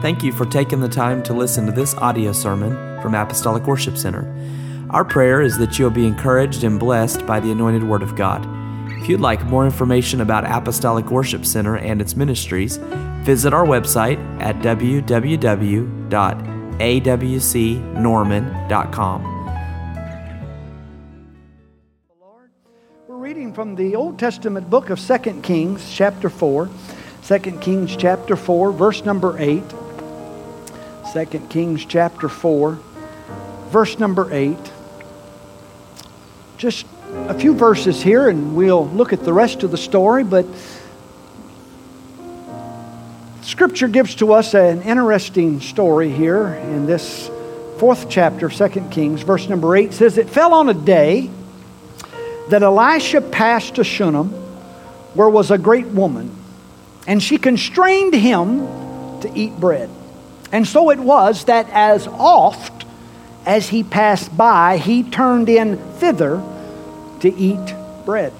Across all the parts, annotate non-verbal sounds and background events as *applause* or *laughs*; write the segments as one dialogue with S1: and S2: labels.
S1: Thank you for taking the time to listen to this audio sermon from Apostolic Worship Center. Our prayer is that you'll be encouraged and blessed by the anointed Word of God. If you'd like more information about Apostolic Worship Center and its ministries, visit our website at www.awcnorman.com.
S2: We're reading from the Old Testament book of 2 Kings, chapter 4. 2 Kings, chapter 4, verse number 8. 2 Kings, chapter 4, verse number 8. Just a few verses here, and we'll look at the rest of the story, but Scripture gives to us an interesting story here in this fourth chapter of 2 Kings, verse number 8 says, It fell on a day that Elisha passed to Shunem, where was a great woman, and she constrained him to eat bread. And so it was that as oft as he passed by, he turned in thither to eat bread.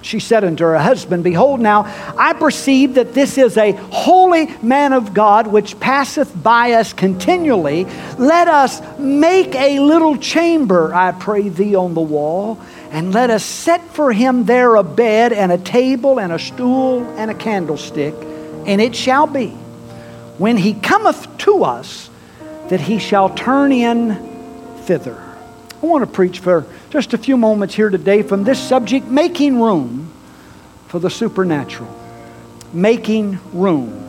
S2: She said unto her husband, Behold, now I perceive that this is a holy man of God which passeth by us continually. Let us make a little chamber, I pray thee, on the wall, and let us set for him there a bed and a table and a stool and a candlestick. And it shall be, when he cometh to us, that he shall turn in thither. I want to preach for just a few moments here today from this subject making room for the supernatural. Making room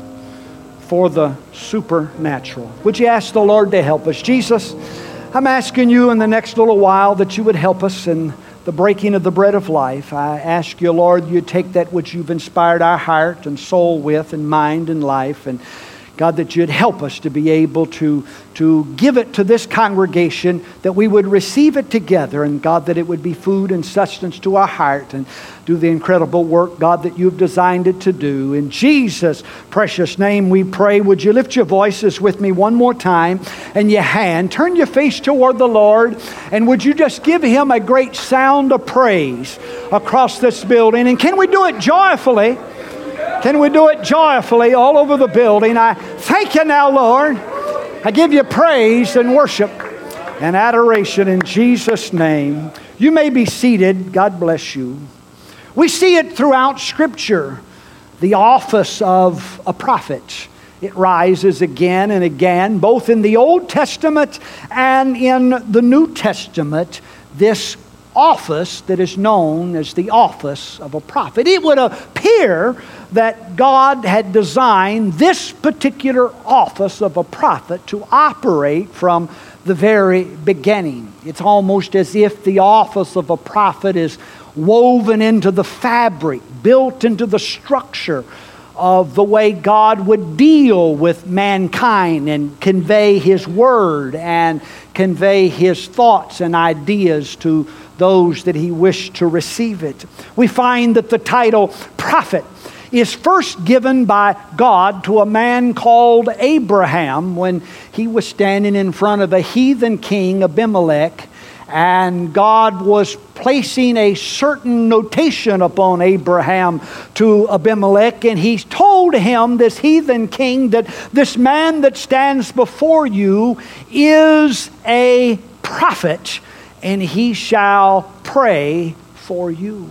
S2: for the supernatural. Would you ask the Lord to help us? Jesus, I'm asking you in the next little while that you would help us in the breaking of the bread of life. I ask you, Lord, you take that which you've inspired our heart and soul with, and mind and life, and God, that you'd help us to be able to, to give it to this congregation, that we would receive it together, and God, that it would be food and sustenance to our heart and do the incredible work, God, that you've designed it to do. In Jesus' precious name we pray. Would you lift your voices with me one more time and your hand? Turn your face toward the Lord, and would you just give him a great sound of praise across this building? And can we do it joyfully? Can we do it joyfully all over the building? I thank you now, Lord. I give you praise and worship and adoration in Jesus' name. You may be seated. God bless you. We see it throughout Scripture the office of a prophet. It rises again and again, both in the Old Testament and in the New Testament. This office that is known as the office of a prophet. It would appear that God had designed this particular office of a prophet to operate from the very beginning. It's almost as if the office of a prophet is woven into the fabric, built into the structure of the way God would deal with mankind and convey His word and convey His thoughts and ideas to those that He wished to receive it. We find that the title prophet is first given by God to a man called Abraham when he was standing in front of a heathen king, Abimelech, and God was placing a certain notation upon Abraham to Abimelech, and he told him, this heathen king, that this man that stands before you is a prophet, and he shall pray for you.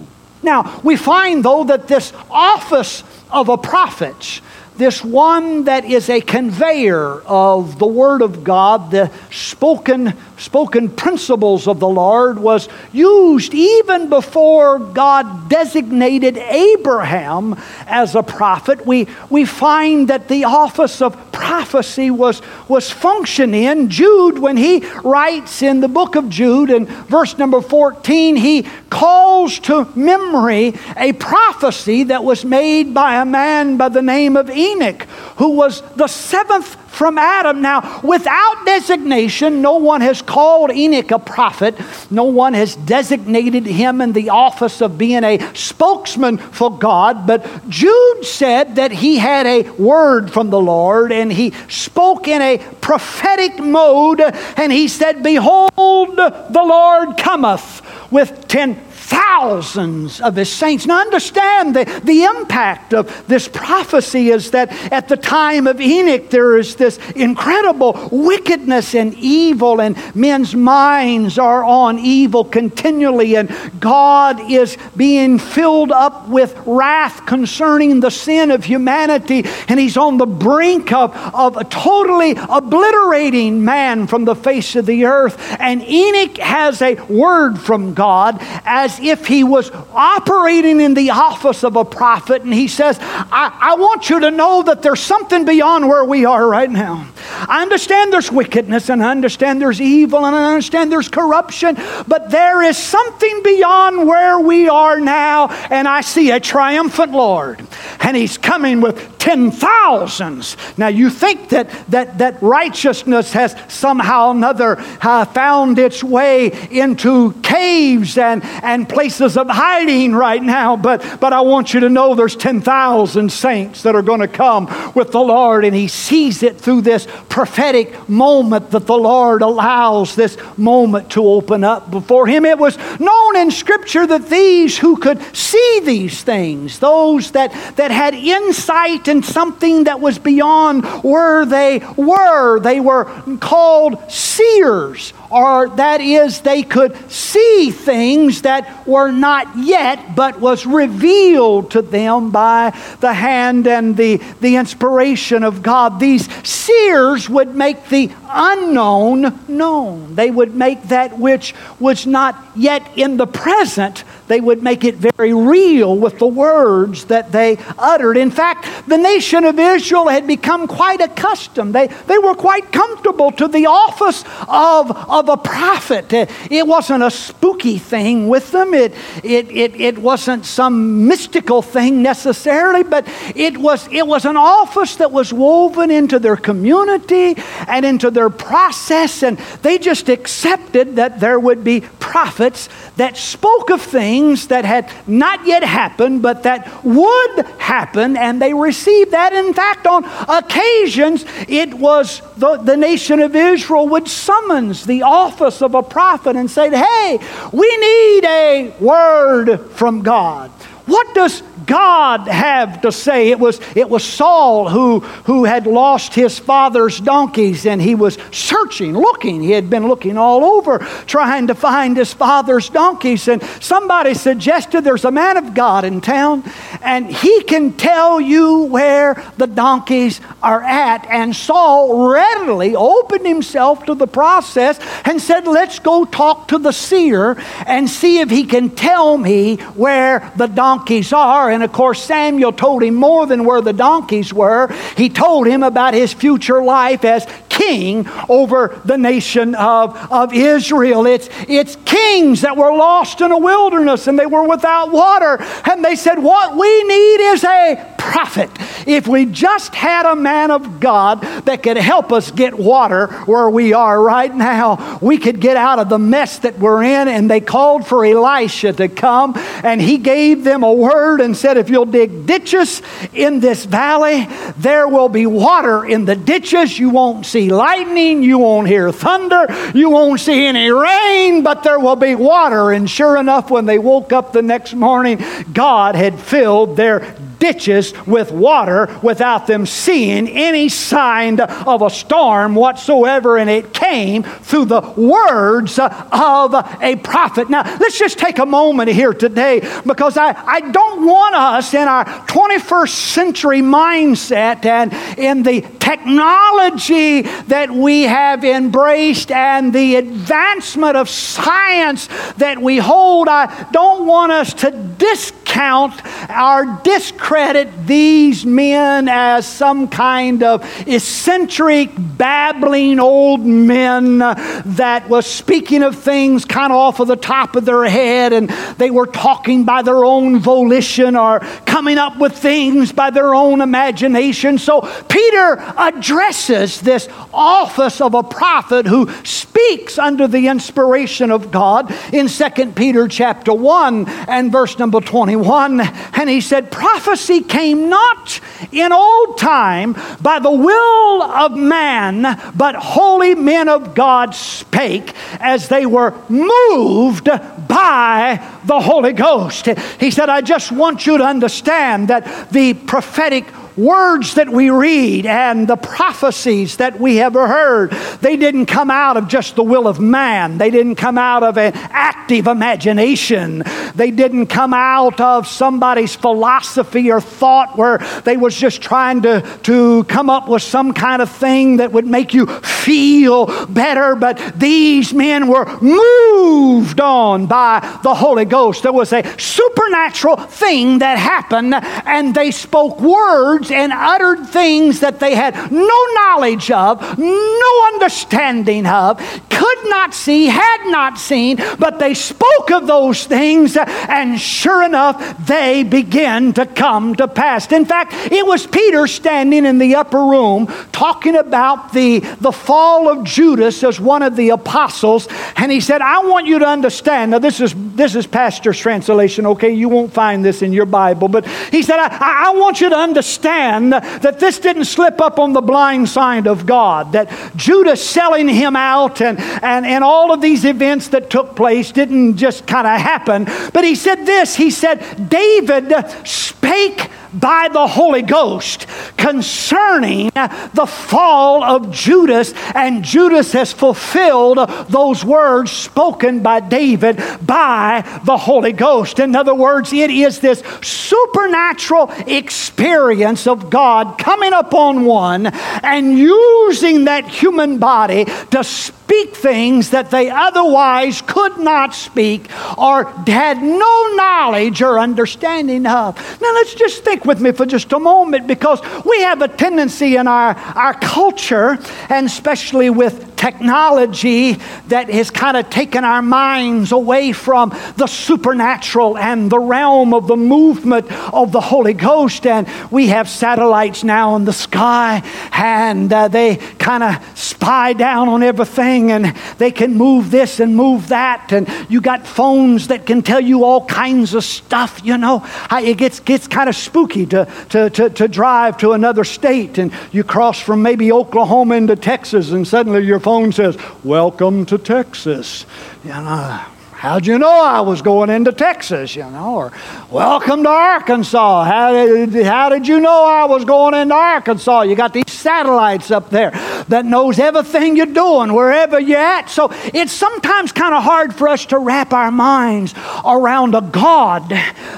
S2: Now, we find, though, that this office of a prophet, this one that is a conveyor of the Word of God, the spoken, spoken principles of the Lord, was used even before God designated Abraham as a prophet. We, we find that the office of prophecy was, was functioning. Jude, when he writes in the book of Jude, in verse number 14, he calls to memory a prophecy that was made by a man by the name of Enoch, who was the seventh from Adam. Now, without designation, no one has called Enoch a prophet. No one has designated him in the office of being a spokesman for God. But Jude said that he had a word from the Lord and he spoke in a prophetic mode. And he said, Behold, the Lord cometh with ten thousands of his saints. Now, understand the, the impact of this prophecy is that at the time of Enoch, there is this incredible wickedness and evil, and men's minds are on evil continually, and God is being filled up with wrath concerning the sin of humanity, and he's on the brink of, of totally obliterating man from the face of the earth. And Enoch has a word from God as if he was operating in the office of a prophet, and he says, I, I want you to know that there's something beyond where we are right now. I understand there's wickedness, and I understand there's evil, and I understand there's corruption, but there is something beyond where we are now, and I see a triumphant Lord, and He's coming with ten thousands. Now, you think that, that, that righteousness has somehow another uh, found its way into caves and, and places of hiding right now, but, but I want you to know there's 10,000 saints that are going to come with the Lord, and He sees it through this prophetic moment that the Lord allows this moment to open up before him. It was known in Scripture that these who could see these things, those that, that had insight in something that was beyond where they were, they were called seers or that is they could see things that were not yet but was revealed to them by the hand and the, the inspiration of god. These seers would make the unknown known. They would make that which was not yet in the present they would make it very real with the words that they uttered. In fact, the nation of Israel had become quite accustomed. They, they were quite comfortable to the office of, of a prophet. It wasn't a spooky thing with them, it, it, it, it wasn't some mystical thing necessarily, but it was, it was an office that was woven into their community and into their process, and they just accepted that there would be prophets that spoke of things that had not yet happened, but that would happen, and they received that. In fact, on occasions, it was the, the nation of Israel would summons the office of a prophet and say, Hey, we need a word from God. What does God have to say? It was, it was Saul who, who had lost his father's donkeys and he was searching, looking. He had been looking all over trying to find his father's donkeys. And somebody suggested there's a man of God in town and he can tell you where the donkeys are at. And Saul readily opened himself to the process and said, Let's go talk to the seer and see if he can tell me where the donkeys are. And of course, Samuel told him more than where the donkeys were. He told him about his future life as king over the nation of, of Israel. It's, it's kings that were lost in a wilderness and they were without water. And they said, What we need is a prophet. If we just had a man of God that could help us get water where we are right now, we could get out of the mess that we're in. And they called for Elisha to come, and he gave them a word and said, If you'll dig ditches in this valley, there will be water in the ditches. You won't see lightning, you won't hear thunder, you won't see any rain, but there will be water. And sure enough, when they woke up the next morning, God had filled their ditches with water without them seeing any sign of a storm whatsoever, and it came through the words of a prophet. Now, let's just take a moment here today because I, I don't want us in our 21st century mindset and in the technology that we have embraced and the advancement of science that we hold, I don't want us to discount or discredit these men as some kind of eccentric, babbling old men that was speaking of things kind of off of the top of their head and they were talking by their own volition or coming up with things by their own imagination. So Peter addresses this office of a prophet who speaks under the inspiration of God in 2 Peter chapter 1 and verse number 21. And he said, Prophecy came not in old time by the will of man, but holy men of God spake as they were moved by the Holy Ghost. He said, I just want you to understand that the prophetic words that we read and the prophecies that we have heard, they didn't come out of just the will of man. They didn't come out of an active imagination. They didn't come out of somebody's philosophy or thought where they was just trying to, to come up with some kind of thing that would make you feel better. But these men were moved on by the Holy Ghost. There was a supernatural thing that happened, and they spoke words and uttered things that they had no knowledge of, no understanding of, could not see, had not seen, but they spoke of those things, and sure enough, they began to come to pass. In fact, it was Peter standing in the upper room talking about the, the fall of Judas as one of the apostles, and he said, I want you to understand. Now, this is this is Pastor's translation, okay? You won't find this in your Bible, but he said, I, I want you to understand understand that this didn't slip up on the blind side of God, that Judas selling him out and, and, and all of these events that took place didn't just kind of happen. But he said this He said, David spake by the Holy Ghost concerning the fall of Judas, and Judas has fulfilled those words spoken by David by the Holy Ghost. In other words, it is this supernatural experience of God coming upon one and using that human body to speak things that they otherwise could not speak or had no knowledge or understanding of. Now, let's just think with me for just a moment because we have a tendency in our, our culture, and especially with technology that has kind of taken our minds away from the supernatural and the realm of the movement of the Holy Ghost. And we have satellites now in the sky, and uh, they kind of spy down on everything, and they can move this and move that. And you got phones that can tell you all kinds of stuff, you know. It gets, gets kind of spooky to, to, to, to drive to another state, and you cross from maybe Oklahoma into Texas, and suddenly you're phone says, Welcome to Texas. You uh, know, How'd you know I was going into Texas, you know? Or, welcome to Arkansas. How did, how did you know I was going into Arkansas? You got these satellites up there that knows everything you're doing, wherever you're at. So it's sometimes kind of hard for us to wrap our minds around a God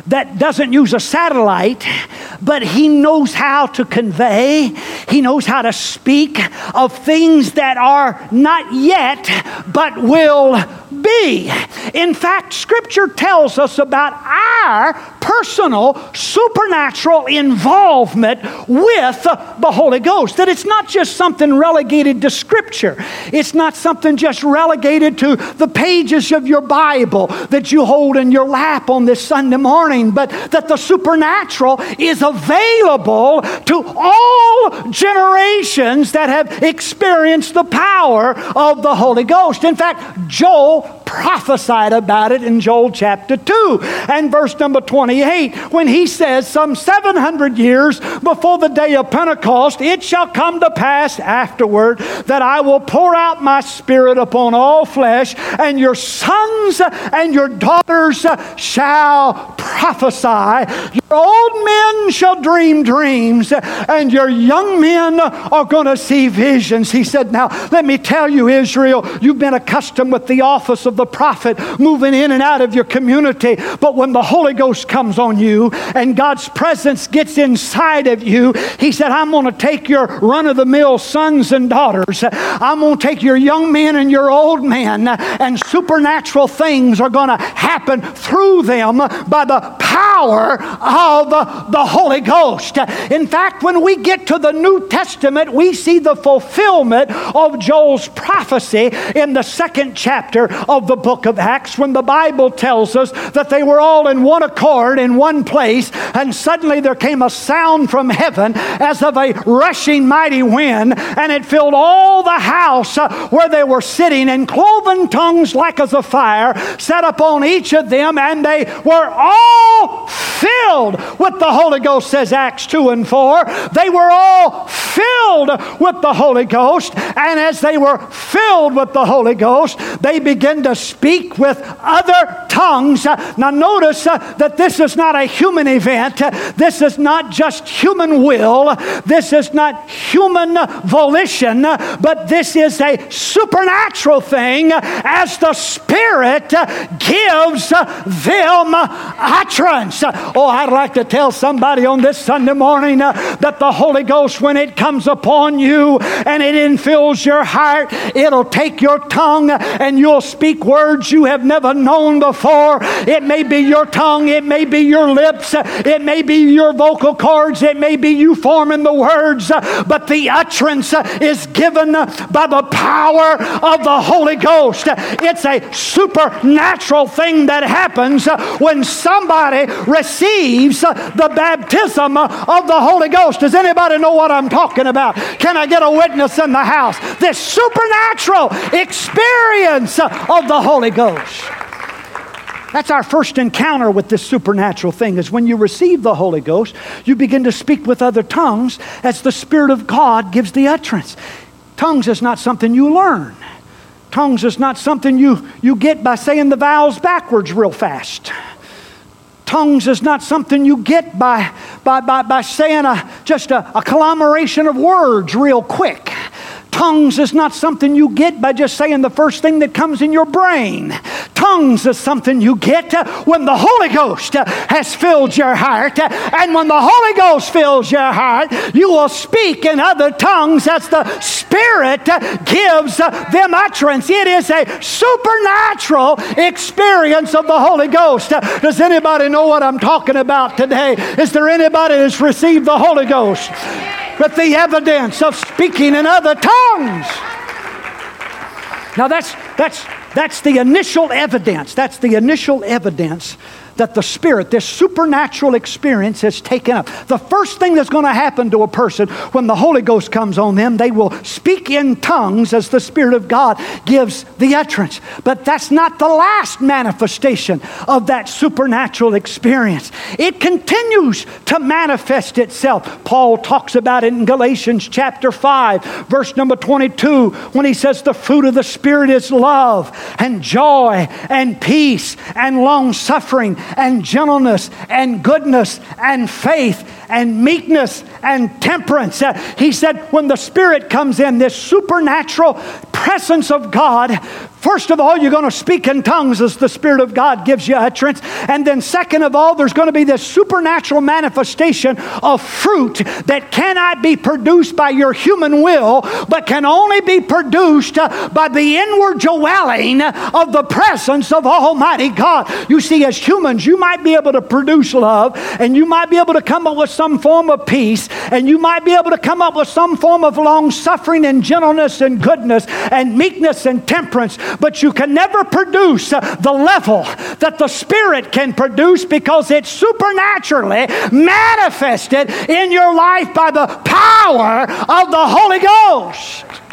S2: that doesn't use a satellite, but He knows how to convey, He knows how to speak of things that are not yet, but will be. In fact, Scripture tells us about our personal supernatural involvement with the Holy Ghost. That it's not just something relegated to Scripture, it's not something just relegated to the pages of your Bible that you hold in your lap on this Sunday morning, but that the supernatural is available to all generations that have experienced the power of the Holy Ghost. In fact, Joel prophesied about it in Joel chapter 2 and verse number 28 when he says, Some 700 years before the day of Pentecost, it shall come to pass afterward that I will pour out my spirit upon all flesh, and your sons and your daughters shall prophesy. Your old men shall dream dreams, and your young men are going to see visions. He said, Now, let me tell you, Israel, you've been accustomed with the office of the prophet moving in and out of your community. But when the Holy Ghost comes on you and God's presence gets inside of you, He said, I'm going to take your run of the mill sons and daughters. I'm going to take your young men and your old men, and supernatural things are going to happen through them by the power of the Holy Ghost. In fact, when we get to the New Testament, we see the fulfillment of Joel's prophecy in the second chapter of the book of Acts when the Bible tells us that they were all in one accord in one place, and suddenly there came a sound from heaven as of a rushing mighty wind, and it filled all the house uh, where they were sitting, and cloven tongues like as a fire set upon each of them, and they were all filled with the Holy Ghost, says Acts 2 and 4. They were all filled with the Holy Ghost, and as they were filled with the Holy Ghost, they began to speak with other tongues. Now, notice uh, that this is not a human event. This is not just human will. This is not human volition, but this is a supernatural thing as the Spirit gives them utterance. Oh, I'd like to tell somebody on this Sunday morning that the Holy Ghost, when it comes upon you and it infills your heart, it'll take your tongue and you'll speak words you have never known before. It may be your tongue, it may be your lips, it may be your vocal cords, it may be you forming the words, but the utterance is given by the power of the Holy Ghost. It's a supernatural thing that happens when somebody receives the baptism of the Holy Ghost. Does anybody know what I'm talking about? Can I get a witness in the house? This supernatural experience of the Holy Ghost. That's our first encounter with this supernatural thing is when you receive the Holy Ghost, you begin to speak with other tongues as the Spirit of God gives the utterance. Tongues is not something you learn. Tongues is not something you, you get by saying the vowels backwards real fast. Tongues is not something you get by, by, by, by saying a, just a, a conglomeration of words real quick. Tongues is not something you get by just saying the first thing that comes in your brain. Tongues is something you get uh, when the Holy Ghost uh, has filled your heart. Uh, and when the Holy Ghost fills your heart, you will speak in other tongues as the Spirit gives them utterance. It is a supernatural experience of the Holy Ghost. Does anybody know what I'm talking about today? Is there anybody that's received the Holy Ghost? With the evidence of speaking in other tongues. Now that's that's that's the initial evidence. That's the initial evidence that the Spirit, this supernatural experience, has taken up. The first thing that's going to happen to a person when the Holy Ghost comes on them, they will speak in tongues as the Spirit of God gives the utterance. But that's not the last manifestation of that supernatural experience. It continues to manifest itself. Paul talks about it in Galatians chapter 5, verse number 22, when he says, The fruit of the Spirit is love and joy and peace and long suffering and gentleness and goodness and faith and meekness and temperance. Uh, he said, when the Spirit comes in, this supernatural presence of God, first of all, you're going to speak in tongues as the Spirit of God gives you utterance. And then, second of all, there's going to be this supernatural manifestation of fruit that cannot be produced by your human will, but can only be produced uh, by the inward dwelling of the presence of Almighty God. You see, as humans, you might be able to produce love and you might be able to come up with some form of peace, and you might be able to come up with some form of long suffering and gentleness and goodness and meekness and temperance, but you can never produce the level that the Spirit can produce because it's supernaturally manifested in your life by the power of the Holy Ghost.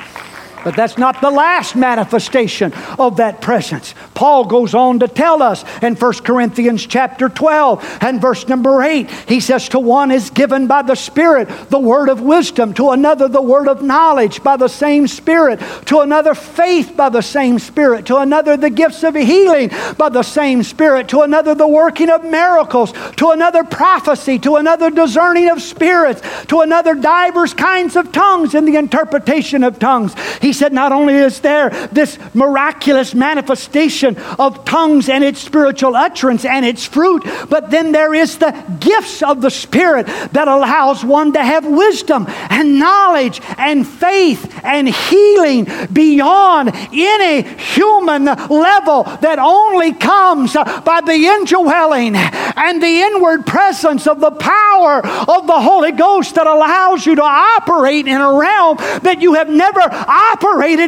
S2: But that's not the last manifestation of that presence. Paul goes on to tell us in 1 Corinthians chapter 12 and verse number 8. He says, To one is given by the Spirit the word of wisdom, to another the word of knowledge by the same Spirit, to another faith by the same Spirit, to another the gifts of healing by the same Spirit, to another the working of miracles, to another prophecy, to another discerning of spirits, to another divers kinds of tongues and the interpretation of tongues. He said, Not only is there this miraculous manifestation of tongues and its spiritual utterance and its fruit, but then there is the gifts of the Spirit that allows one to have wisdom and knowledge and faith and healing beyond any human level that only comes by the indwelling and the inward presence of the power of the Holy Ghost that allows you to operate in a realm that you have never operated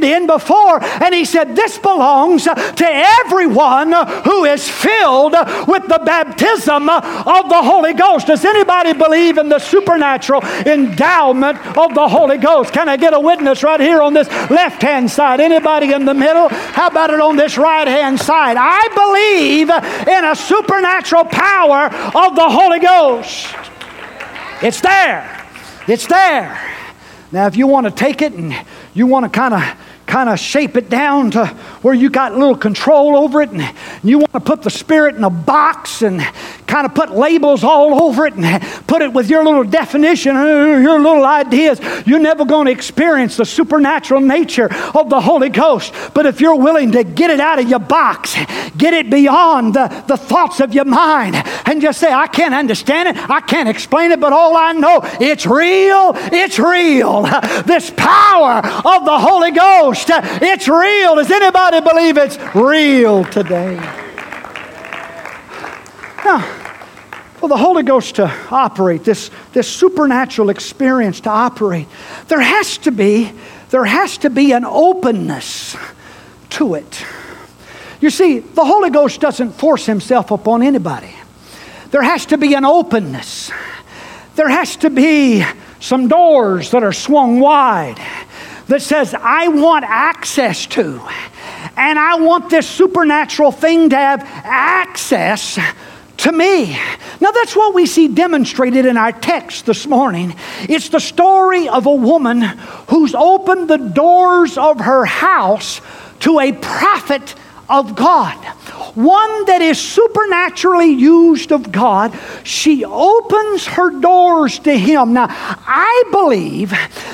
S2: in before. And he said, This belongs to everyone who is filled with the baptism of the Holy Ghost. Does anybody believe in the supernatural endowment of the Holy Ghost? Can I get a witness right here on this left hand side? Anybody in the middle? How about it on this right hand side? I believe in a supernatural power of the Holy Ghost. It's there. It's there. Now, if you want to take it and you want to kind of kind of shape it down to where you got little control over it and you want to put the spirit in a box and kind of put labels all over it and put it with your little definition, uh, your little ideas, you're never going to experience the supernatural nature of the Holy Ghost. But if you're willing to get it out of your box, get it beyond the, the thoughts of your mind, and just say, I can't understand it, I can't explain it, but all I know, it's real, it's real. *laughs* This power of the Holy Ghost it's real. Does anybody believe it's real today? Now, for the Holy Ghost to operate, this, this supernatural experience to operate, there has to be, there has to be an openness to it. You see, the Holy Ghost doesn't force himself upon anybody. There has to be an openness. There has to be some doors that are swung wide that says, I want access to, and I want this supernatural thing to have access to me. Now, that's what we see demonstrated in our text this morning. It's the story of a woman who's opened the doors of her house to a prophet of God, one that is supernaturally used of God, she opens her doors to him. Now, I believe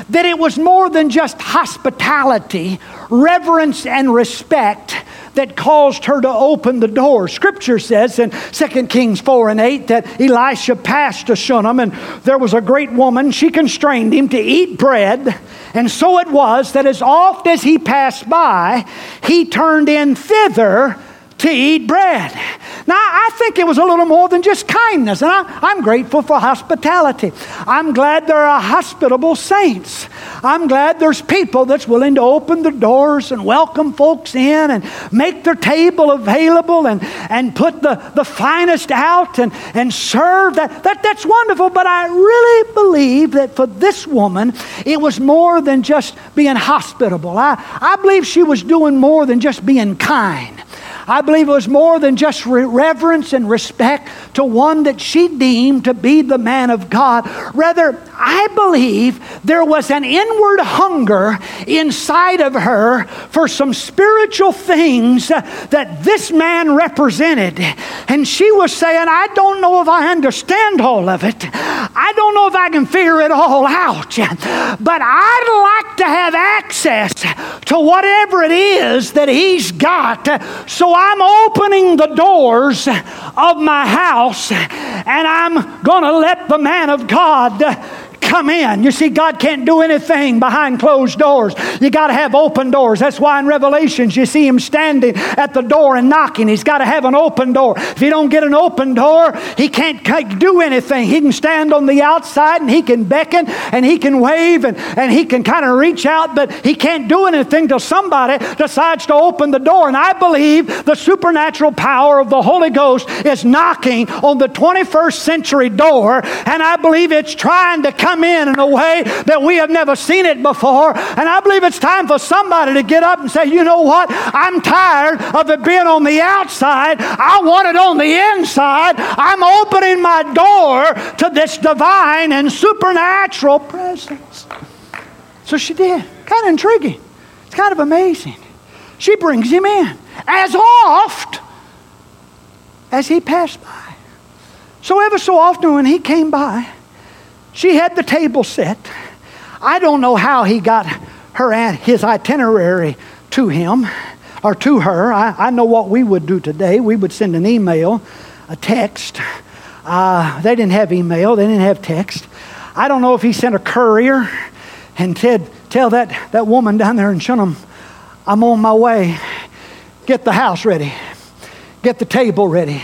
S2: that it was more than just hospitality, reverence, and respect that caused her to open the door. Scripture says in 2 Kings 4 and 8 that Elisha passed to Shunem, and there was a great woman. She constrained him to eat bread. And so it was that as oft as he passed by, he turned in thither to eat bread. Now, I think it was a little more than just kindness, and I, am grateful for hospitality. I'm glad there are hospitable saints. I'm glad there's people that's willing to open the doors and welcome folks in and make their table available and, and put the, the finest out and, and serve. That, that, that's wonderful, but I really believe that for this woman, it was more than just being hospitable. I, I believe she was doing more than just being kind. I believe it was more than just reverence and respect to one that she deemed to be the man of God. Rather, I believe there was an inward hunger inside of her for some spiritual things that this man represented. And she was saying, I don't know if I understand all of it. I don't know if I can figure it all out. But I'd like to have access to whatever it is that he's got. So I'm opening the doors of my house and I'm going to let the man of God come in. You see, God can't do anything behind closed doors. You got to have open doors. That's why in Revelations you see him standing at the door and knocking. He's got to have an open door. If you don't get an open door, he can't do anything. He can stand on the outside and he can beckon and he can wave and, and he can kind of reach out, but he can't do anything till somebody decides to open the door. And I believe the supernatural power of the Holy Ghost is knocking on the 21st century door, and I believe it's trying to come come in in a way that we have never seen it before. And I believe it's time for somebody to get up and say, you know what? I'm tired of it being on the outside. I want it on the inside. I'm opening my door to this divine and supernatural presence. So she did. Kind of intriguing. It's kind of amazing. She brings him in as oft as he passed by. So, ever so often when he came by, she had the table set. I don't know how he got her his itinerary to him. or to her. I, I know what we would do today. We would send an email, a text. Uh, they didn't have email, they didn't have text. I don't know if he sent a courier and said, Tell that, that woman down there in Shunem, I'm on my way. Get the house ready, get the table ready.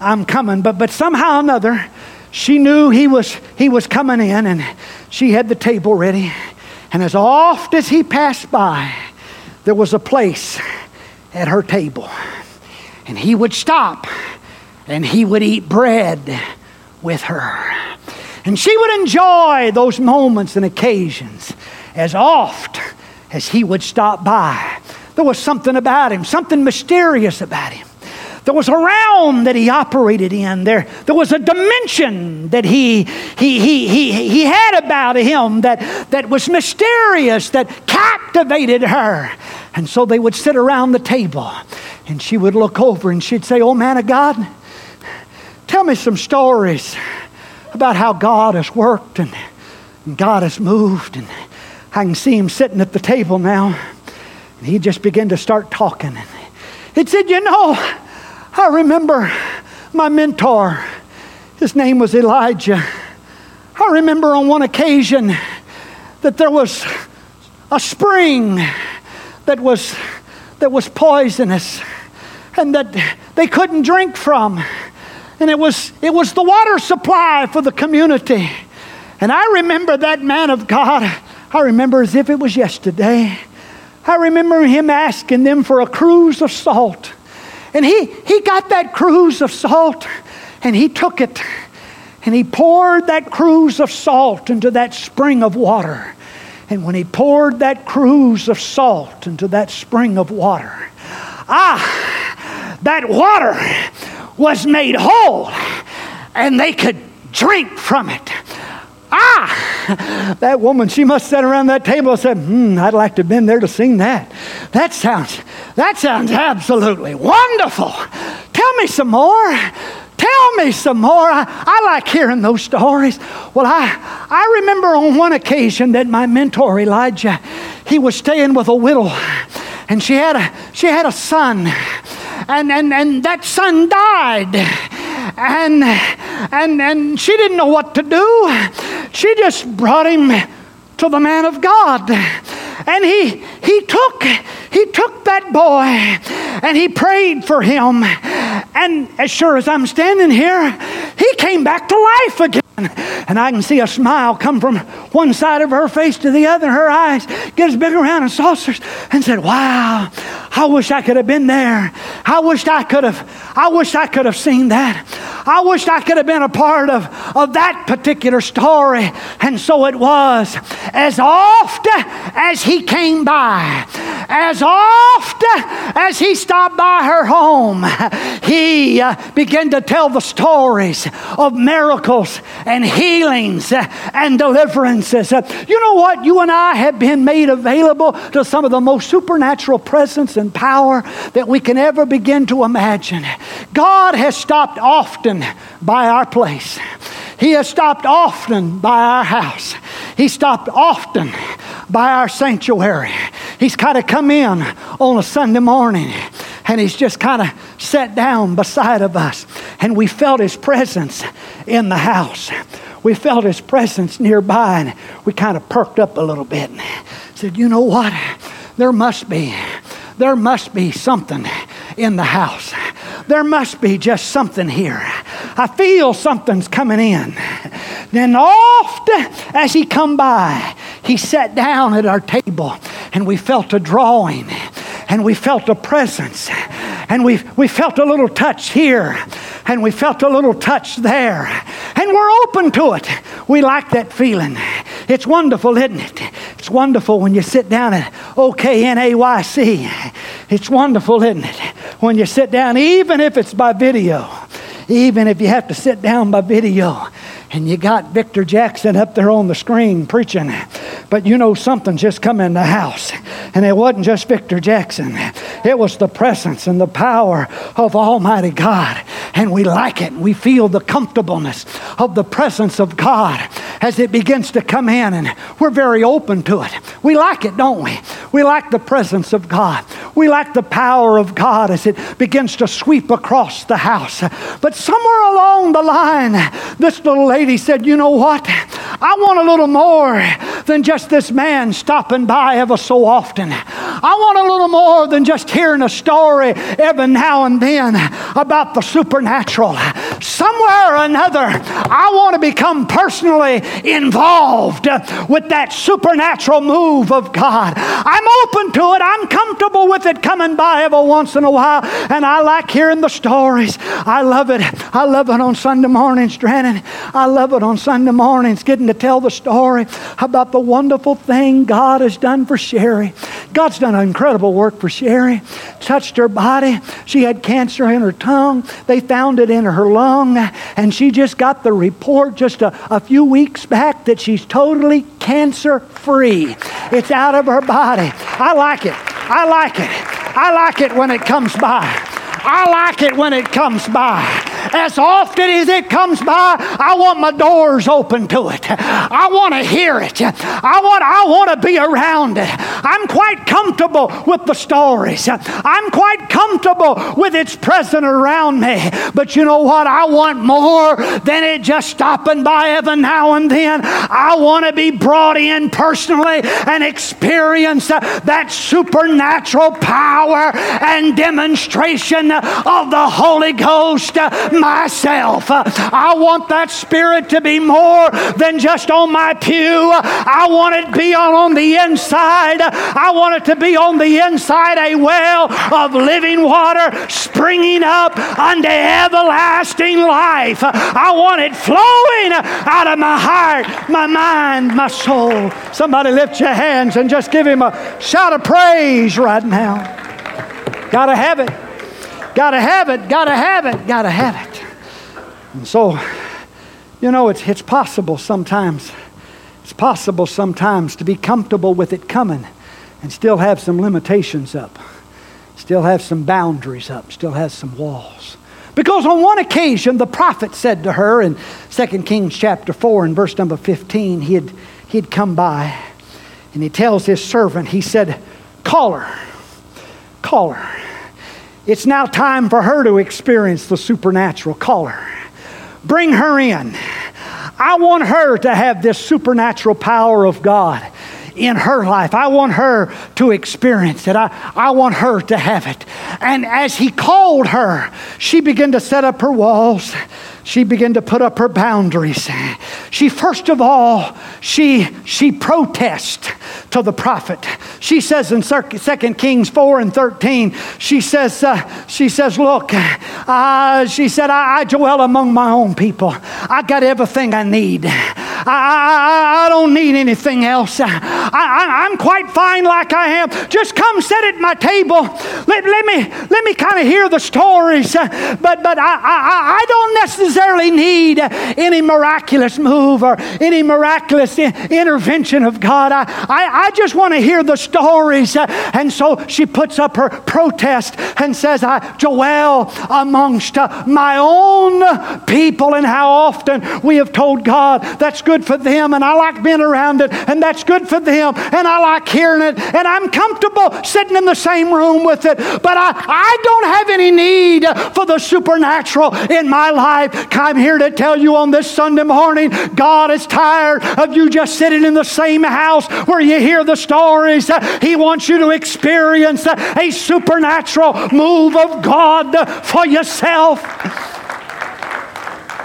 S2: I'm coming. But, but somehow or another, she knew he was, he was coming in and she had the table ready. And as oft as he passed by, there was a place at her table. And he would stop and he would eat bread with her. And she would enjoy those moments and occasions as oft as he would stop by. There was something about him, something mysterious about him. There was a realm that he operated in. There, there was a dimension that he, he, he, he, he had about him that, that was mysterious, that captivated her. And so they would sit around the table and she would look over and she'd say, Oh, man of God, tell me some stories about how God has worked and, and God has moved. And I can see him sitting at the table now. And he just began to start talking. And he said, You know, I remember my mentor, his name was Elijah. I remember on one occasion that there was a spring that was, that was poisonous and that they couldn't drink from. And it was, it was the water supply for the community. And I remember that man of God, I remember as if it was yesterday. I remember him asking them for a cruse of salt. And he, he got that cruse of salt and he took it and he poured that cruse of salt into that spring of water. And when he poured that cruse of salt into that spring of water, ah, that water was made whole and they could drink from it. Ah, that woman, she must sit around that table and said, hmm, I'd like to have been there to sing that. That sounds, that sounds absolutely wonderful. Tell me some more. Tell me some more. I, I like hearing those stories. Well, I, I remember on one occasion that my mentor, Elijah, he was staying with a widow, and she had a, she had a son, and, and, and that son died and and and she didn't know what to do. She just brought him to the man of God. And he he took he took that boy and he prayed for him. And as sure as I'm standing here, he came back to life again. And I can see a smile come from one side of her face to the other. Her eyes get as big around as saucers and said, Wow, I wish I could have been there. I wish I could have, I wish I could have seen that. I wish I could have been a part of, of that particular story. And so it was. As oft as he came by, as oft as he stopped by her home, he began to tell the stories of miracles and healings uh, and deliverances. Uh, you know what? You and I have been made available to some of the most supernatural presence and power that we can ever begin to imagine. God has stopped often by our place. He has stopped often by our house. He stopped often by our sanctuary. He's kind of come in on a Sunday morning and he's just kind of sat down beside of us and we felt his presence in the house. We felt his presence nearby and we kind of perked up a little bit and said, "You know what? There must be there must be something in the house. There must be just something here. I feel something's coming in. Then oft as he come by, he sat down at our table and we felt a drawing and we felt a presence and we, we felt a little touch here and we felt a little touch there and we're open to it. We like that feeling. It's wonderful, isn't it? It's wonderful when you sit down at OKNAYC. It's wonderful, isn't it? When you sit down, even if it's by video, even if you have to sit down by video and you got Victor Jackson up there on the screen preaching, but you know something just come in the house. And it wasn't just Victor Jackson, it was the presence and the power of Almighty God. And we like it. We feel the comfortableness of the presence of God as it begins to come in, and we're very open to it. We like it, don't we? We like the presence of God. We like the power of God as it begins to sweep across the house. But somewhere along the line, this little lady said, You know what? I want a little more than just this man stopping by ever so often. I want a little more than just hearing a story every now and then about the supernatural. Somewhere or another, I want to become personally involved with that supernatural move of God. I'm open to it. I'm comfortable with it coming by every once in a while, and I like hearing the stories. I love it. I love it on Sunday mornings, Drennan. I love it on Sunday mornings, getting to tell the story about the wonderful thing God has done for Sherry. God's done incredible work for Sherry, touched her body. She had cancer in her tongue, they found it in her lung, and she just got the report just a, a few weeks back that she's totally cancer free. It's out of her body. I like it. I like it. I like it when it comes by. I like it when it comes by. As often as it comes by, I want my doors open to it. I want to hear it. I want, I want to be around it. I'm quite comfortable with the stories. I'm quite comfortable with its presence around me. But you know what? I want more than it just stopping by every now and then. I want to be brought in personally and experience that supernatural power and demonstration of the Holy Ghost myself. I want that spirit to be more than just on my pew. I want it to be on, on the inside. I want it to be on the inside a well of living water springing up unto everlasting life. I want it flowing out of my heart, my mind, my soul. Somebody lift your hands and just give him a shout of praise right now. Gotta have it. Gotta have it, gotta have it, gotta have it. And so, you know, it's, it's possible sometimes. It's possible sometimes to be comfortable with it coming and still have some limitations up, still have some boundaries up, still have some walls. Because on one occasion, the prophet said to her in 2 Kings chapter 4 and verse number 15, he had, he had come by and he tells his servant, he said, Call her, call her. It's now time for her to experience the supernatural. Call her. Bring her in. I want her to have this supernatural power of God in her life. I want her to experience it. I, I want her to have it. And as he called her, she began to set up her walls she began to put up her boundaries. She first of all, she she protests to the prophet. She says in 2 Kings 4 and 13, she says, uh, she says, look, uh, she said, I, I dwell among my own people. I got everything I need. I, I, I don't need anything else. I, am quite fine like I am. Just come sit at my table. Let, let me let me kind of hear the stories. But but I, I, I don't necessarily need any miraculous move or any miraculous intervention of God. I, I, I just want to hear the stories. And so she puts up her protest and says, I dwell amongst uh, my own people. And how often we have told God that's good for them, and I like being around it, and that's good for them, and I like hearing it, and I'm comfortable sitting in the same room with it, but I, I don't have any need for the supernatural in my life. I'm here to tell you on this Sunday morning, God is tired of you just sitting in the same house where you hear the stories. He wants you to experience a supernatural move of God for yourself.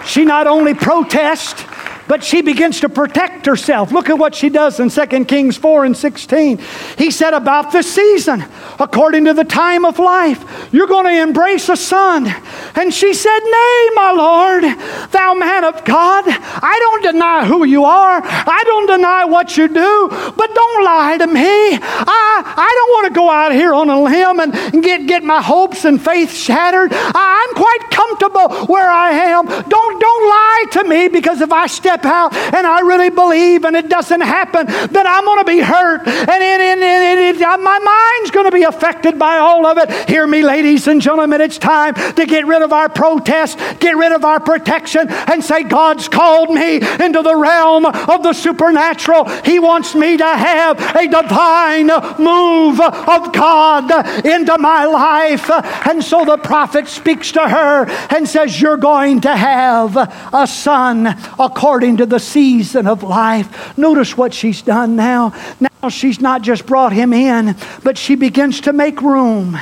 S2: She not only protests, but she begins to protect herself. Look at what she does in 2 Kings 4 and 16. He said, About the season, according to the time of life, you're going to embrace a son. And she said, Nay, my Lord, thou man of God, I don't deny who you are, I don't deny what you do, but don't lie to me. I, I don't want to go out here on a limb and get, get my hopes and faith shattered. I, I'm quite comfortable where I am. Don't, don't lie to me because if I step step out and I really believe and it doesn't happen, then I'm going to be hurt and, and, and, and, and my mind's going to be affected by all of it. Hear me, ladies and gentlemen, it's time to get rid of our protest, get rid of our protection, and say, God's called me into the realm of the supernatural. He wants me to have a divine move of God into my life. And so the prophet speaks to her and says, You're going to have a son according to the season of life. Notice what she's done now. Now she's not just brought him in, but she begins to make room.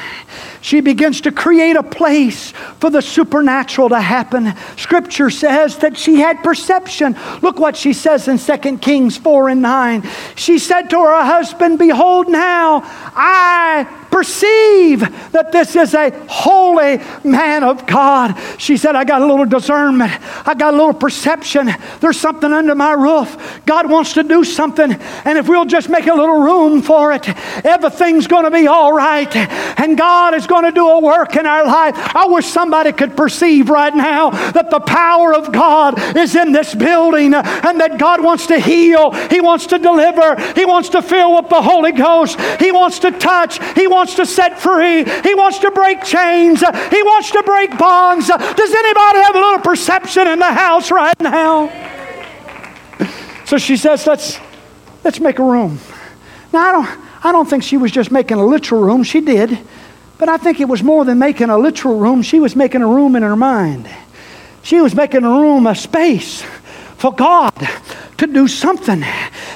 S2: She begins to create a place for the supernatural to happen. Scripture says that she had perception. Look what she says in 2 Kings 4 and 9. She said to her husband, Behold, now I perceive that this is a holy man of God. She said, I got a little discernment, I got a little perception. There's something under my roof. God wants to do something, and if we'll just make a little room for it, everything's going to be all right. And God is going to do a work in our life. I wish somebody could perceive right now that the power of God is in this building and that God wants to heal, He wants to deliver, He wants to fill with the Holy Ghost, He wants to touch, He wants to set free, He wants to break chains, He wants to break bonds. Does anybody have a little perception in the house right now? So she says, let's, let's make a room. Now, I don't, I don't think she was just making a literal room. She did. But I think it was more than making a literal room. She was making a room in her mind. She was making a room, a space for God to do something.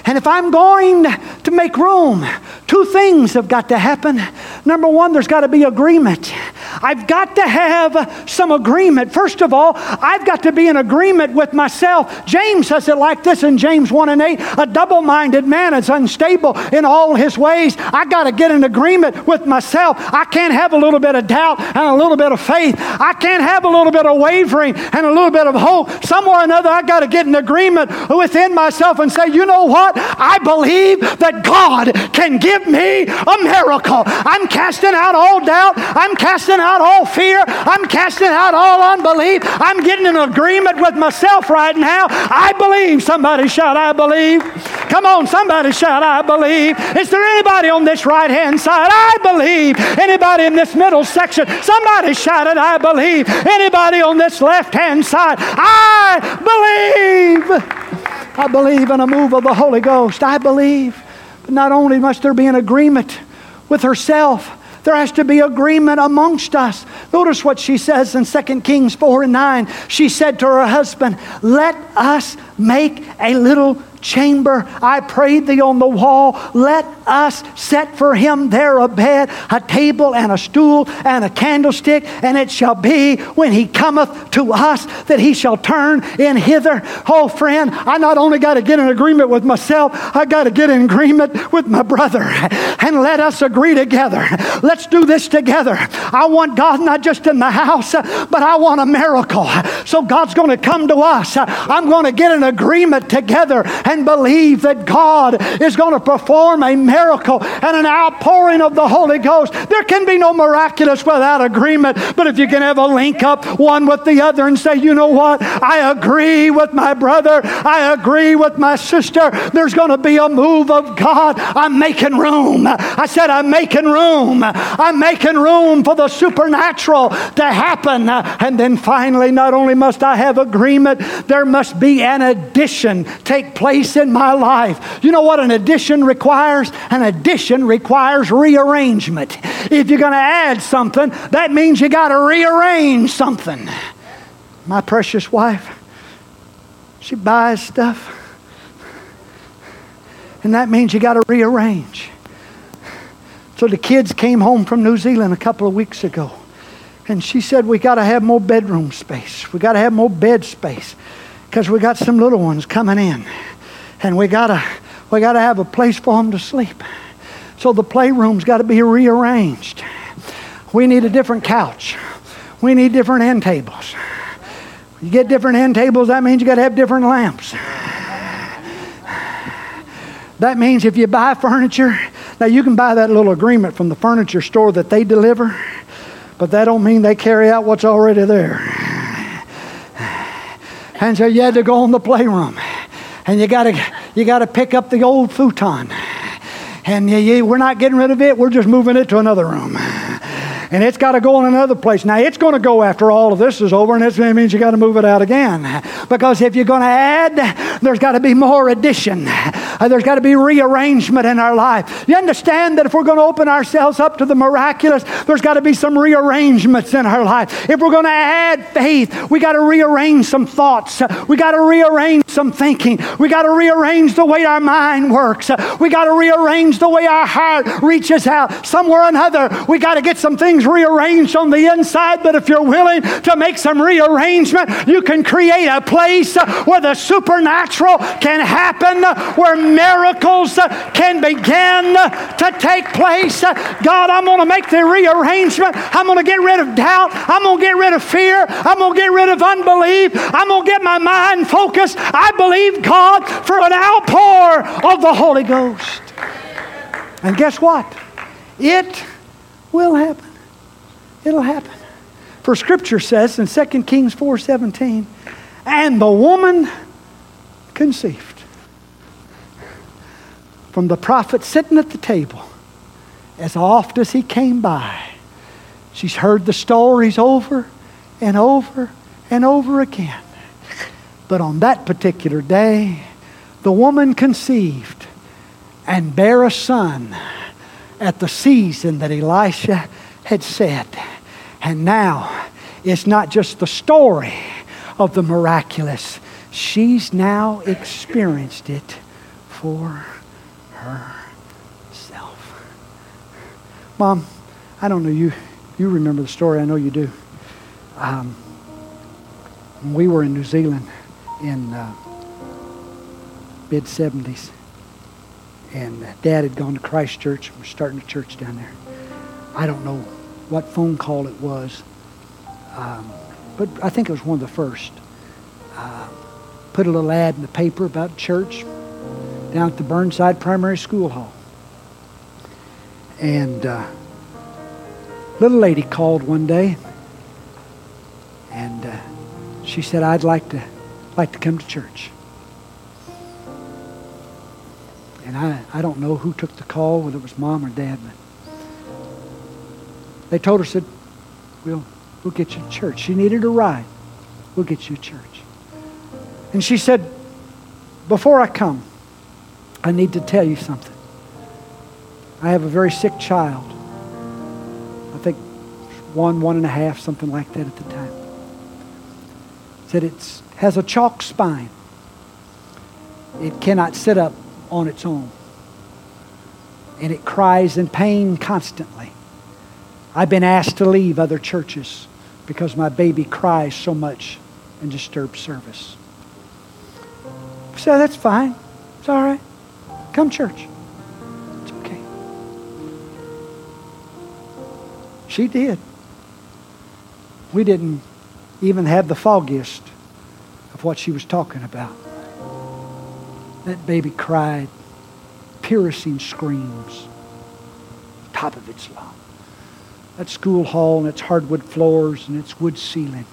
S2: And if I'm going to make room, two things have got to happen. Number one, there's got to be agreement. I've got to have some agreement. First of all, I've got to be in agreement with myself. James says it like this in James 1 and 8 A double minded man is unstable in all his ways. I got to get in agreement with myself. I can't have a little bit of doubt and a little bit of faith. I can't have a little bit of wavering and a little bit of hope. Somewhere or another, I got to get in agreement within myself and say, you know what? I believe that God can give me a miracle. I'm casting out all doubt. I'm casting out all fear. I'm casting out all unbelief. I'm getting in agreement with myself right now. I believe. Somebody shout, I believe. Come on, somebody shout, I believe. Is there anybody on this right hand side? I believe. Anybody in this middle section? Somebody shout it, I believe. Anybody on this left hand side? I believe. I believe in a move of the Holy Ghost. I believe. But not only must there be an agreement with herself, there has to be agreement amongst us. Notice what she says in 2 Kings 4 and 9. She said to her husband, Let us make a little chamber. I prayed thee on the wall. Let us set for him there a bed, a table, and a stool, and a candlestick. And it shall be when he cometh to us that he shall turn in hither. Oh, friend, I not only got to get in agreement with myself, I got to get in agreement with my brother. *laughs* And let us agree together. Let's do this together. I want God not just in the house, but I want a miracle. So God's going to come to us. I'm going to get an agreement together and believe that God is going to perform a miracle and an outpouring of the Holy Ghost. There can be no miraculous without agreement, but if you can have a link up one with the other and say, you know what, I agree with my brother, I agree with my sister, there's going to be a move of God. I'm making room. I said, I'm making room. I'm making room for the supernatural to happen. And then finally, not only must I have agreement, there must be an addition take place place in my life. You know what an addition requires? An addition requires rearrangement. If you're going to add something, that means you got to rearrange something. My precious wife, she buys stuff, and that means you got to rearrange. So the kids came home from New Zealand a couple of weeks ago. And she said, We got to have more bedroom space. We got to have more bed space because we got some little ones coming in and we gotta we gotta have a place for them to sleep. So the playroom's got to be rearranged. We need a different couch. We need different end tables. You get different end tables, that means you got to have different lamps. That means if you buy furniture, now you can buy that little agreement from the furniture store that they deliver, but that don't mean they carry out what's already there. And so you had to go in the playroom and you got to you got to pick up the old futon. And we're not getting rid of it, we're just moving it to another room and it's got to go in another place. Now, it's going to go after all of this is over, and it means you got to move it out again. Because if you're going to add, there's got to be more addition. Uh, there's got to be rearrangement in our life. You understand that if we're going to open ourselves up to the miraculous, there's got to be some rearrangements in our life. If we're going to add faith, we got to rearrange some thoughts. We got to rearrange some thinking. We got to rearrange the way our mind works. We got to rearrange the way our heart reaches out. Somewhere or another, we got to get some things rearranged on the inside. But if you're willing to make some rearrangement, you can create a place where the supernatural can happen, where miracles can begin to take place. God, I'm going to make the rearrangement. I'm going to get rid of doubt. I'm going to get rid of fear. I'm going to get rid of unbelief. I'm going to get my mind focused. I believe God for an outpour of the Holy Ghost. And guess what? It will happen. It'll happen. For scripture says in 2 Kings 4:17, and the woman conceived from the prophet sitting at the table as oft as he came by. She's heard the stories over and over and over again. But on that particular day, the woman conceived and bare a son at the season that Elisha had said. And now it's not just the story of the miraculous, she's now experienced it for herself. Mom, I don't know you. You remember the story. I know you do. Um, we were in New Zealand in uh, mid 70s, and Dad had gone to Christchurch and was starting a church down there. I don't know what phone call it was, um, but I think it was one of the first. Uh, put a little ad in the paper about church down at the Burnside Primary School Hall. And uh, little lady called one day, and uh, she said, "I'd like to like to come to church." And I, I don't know who took the call, whether it was mom or dad, but they told her, said, we'll, we'll get you to church. She needed a ride. We'll get you to church. And she said, before I come, I need to tell you something. I have a very sick child. I think one, one and a half, something like that at the time. Said it has a chalk spine. It cannot sit up on its own. And it cries in pain constantly. I've been asked to leave other churches because my baby cries so much and disturbs service. So that's fine. It's all right. Come, church. It's okay. She did. We didn't even have the foggiest of what she was talking about. That baby cried piercing screams, top of its lungs. That school hall and its hardwood floors and its wood ceiling.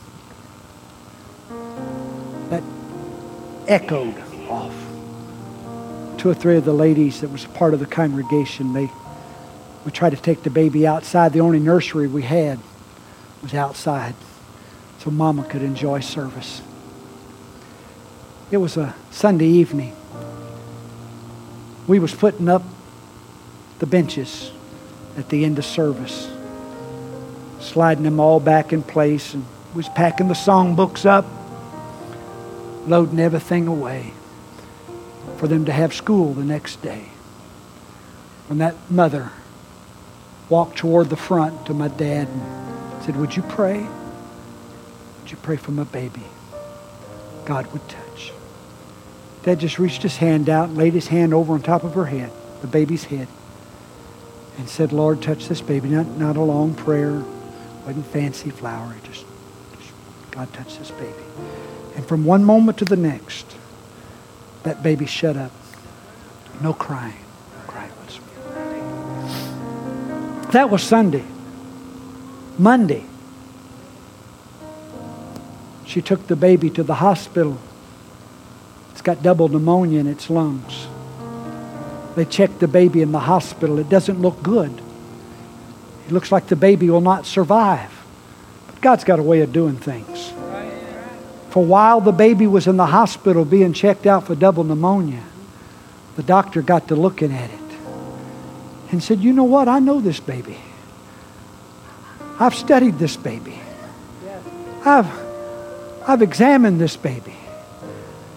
S2: That echoed off two or three of the ladies that was part of the congregation, they we tried to take the baby outside. The only nursery we had was outside, so Mama could enjoy service. It was a Sunday evening. We was putting up the benches at the end of service, sliding them all back in place, and was packing the songbooks up, loading everything away for them to have school the next day. When that mother walked toward the front to my dad and said, Would you pray? Would you pray for my baby? God would touch. Dad just reached his hand out and laid his hand over on top of her head, the baby's head, and said, Lord, touch this baby. Not, not a long prayer, wasn't fancy flowery, just, just God touch this baby. And from one moment to the next, that baby shut up. No crying. No crying whatsoever. That was Sunday. Monday, she took the baby to the hospital. It's got double pneumonia in its lungs. They checked the baby in the hospital. It doesn't look good. It looks like the baby will not survive. But God's got a way of doing things. For while the baby was in the hospital being checked out for double pneumonia, the doctor got to looking at it and said, You know what? I know this baby. I've studied this baby. I've, I've examined this baby.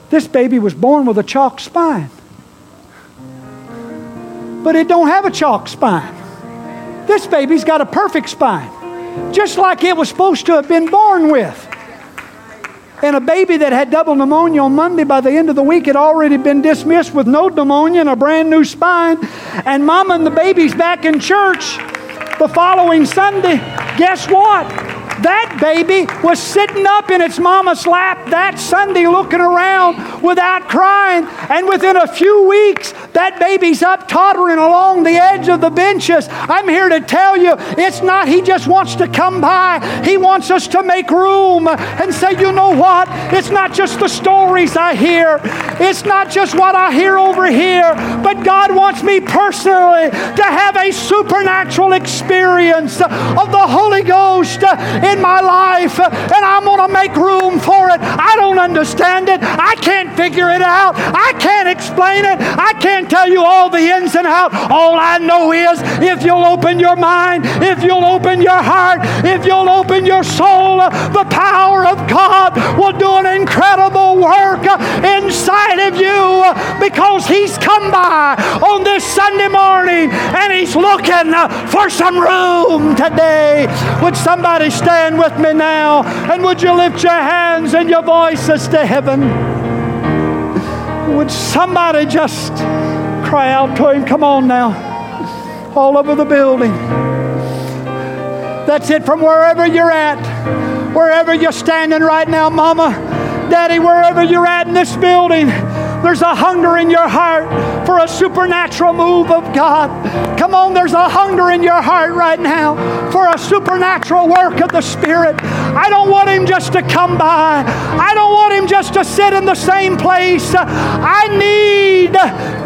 S2: This baby was born with a chalk spine. But it don't have a chalk spine. This baby's got a perfect spine. Just like it was supposed to have been born with. And a baby that had double pneumonia on Monday, by the end of the week, had already been dismissed with no pneumonia and a brand new spine. And mama and the baby's back in church the following Sunday. Guess what? That baby was sitting up in its mama's lap that Sunday looking around without crying. And within a few weeks, that baby's up tottering along the edge of the benches. I'm here to tell you, it's not he just wants to come by. He wants us to make room and say, you know what? It's not just the stories I hear. It's not just what I hear over here. But God wants me personally to have a supernatural experience of the Holy Ghost in my life, and I'm going to make room for it. I don't understand it. I can't figure it out. I can't explain it. I can't tell you all the ins and outs. All I know is if you'll open your mind, if you'll open your heart, if you'll open your soul, the power of God will do an incredible work inside of you because He's come by on this Sunday morning and He's looking for some room today. Would somebody with me now? And would you lift your hands and your voices to heaven? Would somebody just cry out to Him? Come on now. All over the building. That's it from wherever you're at, wherever you're standing right now, Mama, Daddy, wherever you're at in this building. There's a hunger in your heart for a supernatural move of God. Come on, there's a hunger in your heart right now for a supernatural work of the Spirit. I don't want Him just to come by, I don't want Him just to sit in the same place. I need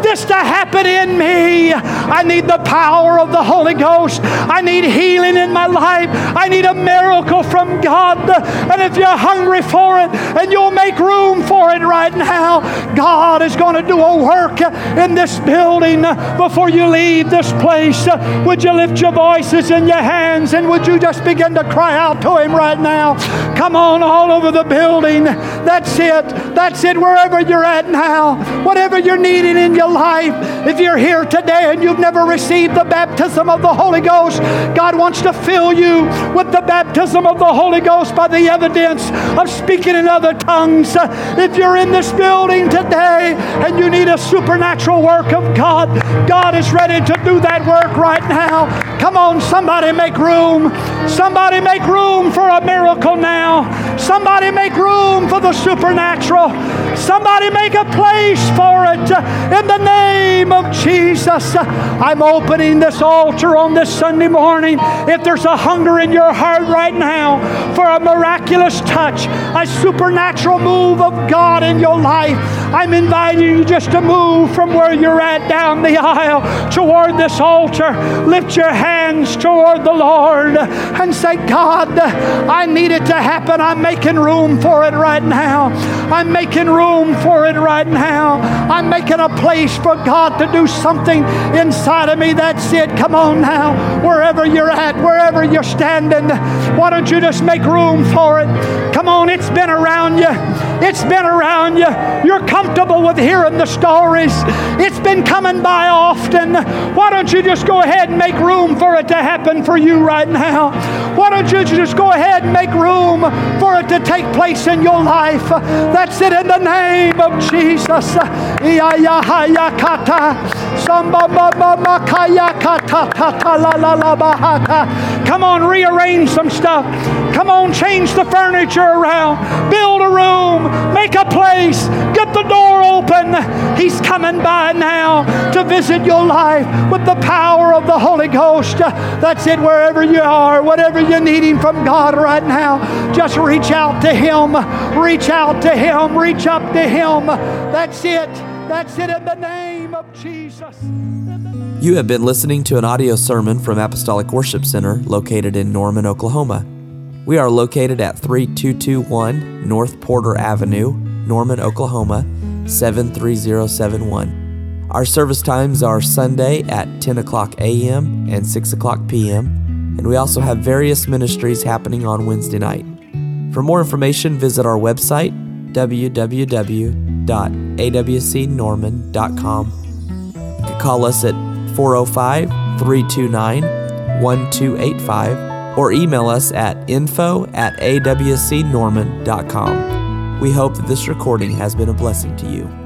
S2: this to happen in me. I need the power of the Holy Ghost. I need healing in my life. I need a miracle from God. And if you're hungry for it and you'll make room right now, God is going to do a work in this building before you leave this place. Would you lift your voices in your hands and would you just begin to cry out to Him right now? Come on, all over the building. That's it. That's it, wherever you're at now. Whatever you're needing in your life. If you're here today and you've never received the baptism of the Holy Ghost, God wants to fill you with the baptism of the Holy Ghost by the evidence of speaking in other tongues. If you're in this building today, and you need a supernatural work of God, God is ready to do that work right now. Come on, somebody make room. Somebody make room for a miracle now. Somebody make room for the supernatural. Somebody make a place for it in the name of Jesus. I'm opening this altar on this Sunday morning. If there's a hunger in your heart right now for a miraculous touch, a supernatural move of God in your life, I'm inviting you just to move from where you're at down the aisle toward this altar. Lift your hands toward the Lord and say, God, I need it to happen. I'm making room for it right now. I'm making room for it right now. I'm making a place for God to do something inside of me. That's it. Come on now. Wherever you're at, wherever you're standing, why don't you just make room for it? Come on, it's been around you. It's been around you. You're comfortable with hearing the stories. It's been coming by often. Why don't you just go ahead and make room for it to happen for you right now? Why don't you just go ahead and make room for it to take place in your life? That's it in the name of Jesus. Come on, rearrange some stuff. Come on, change the furniture around. Build a room. Make a place. Get the door open. He's coming by now to visit your life with the power of the Holy Ghost. That's it, wherever you are, whatever you needing from God right now, just reach out to Him. Reach out to Him. Reach up to Him. That's it. That's it in the name of Jesus.
S1: You have been listening to an audio sermon from Apostolic Worship Center located in Norman, Oklahoma. We are located at 3221 North Porter Avenue, Norman, Oklahoma 73071. Our service times are Sunday at 10 o'clock a.m. and 6 o'clock p.m., and we also have various ministries happening on Wednesday night. For more information, visit our website www.awcnorman.com. You can call us at 405 329 1285 or email us at info at awcnorman.com. We hope that this recording has been a blessing to you.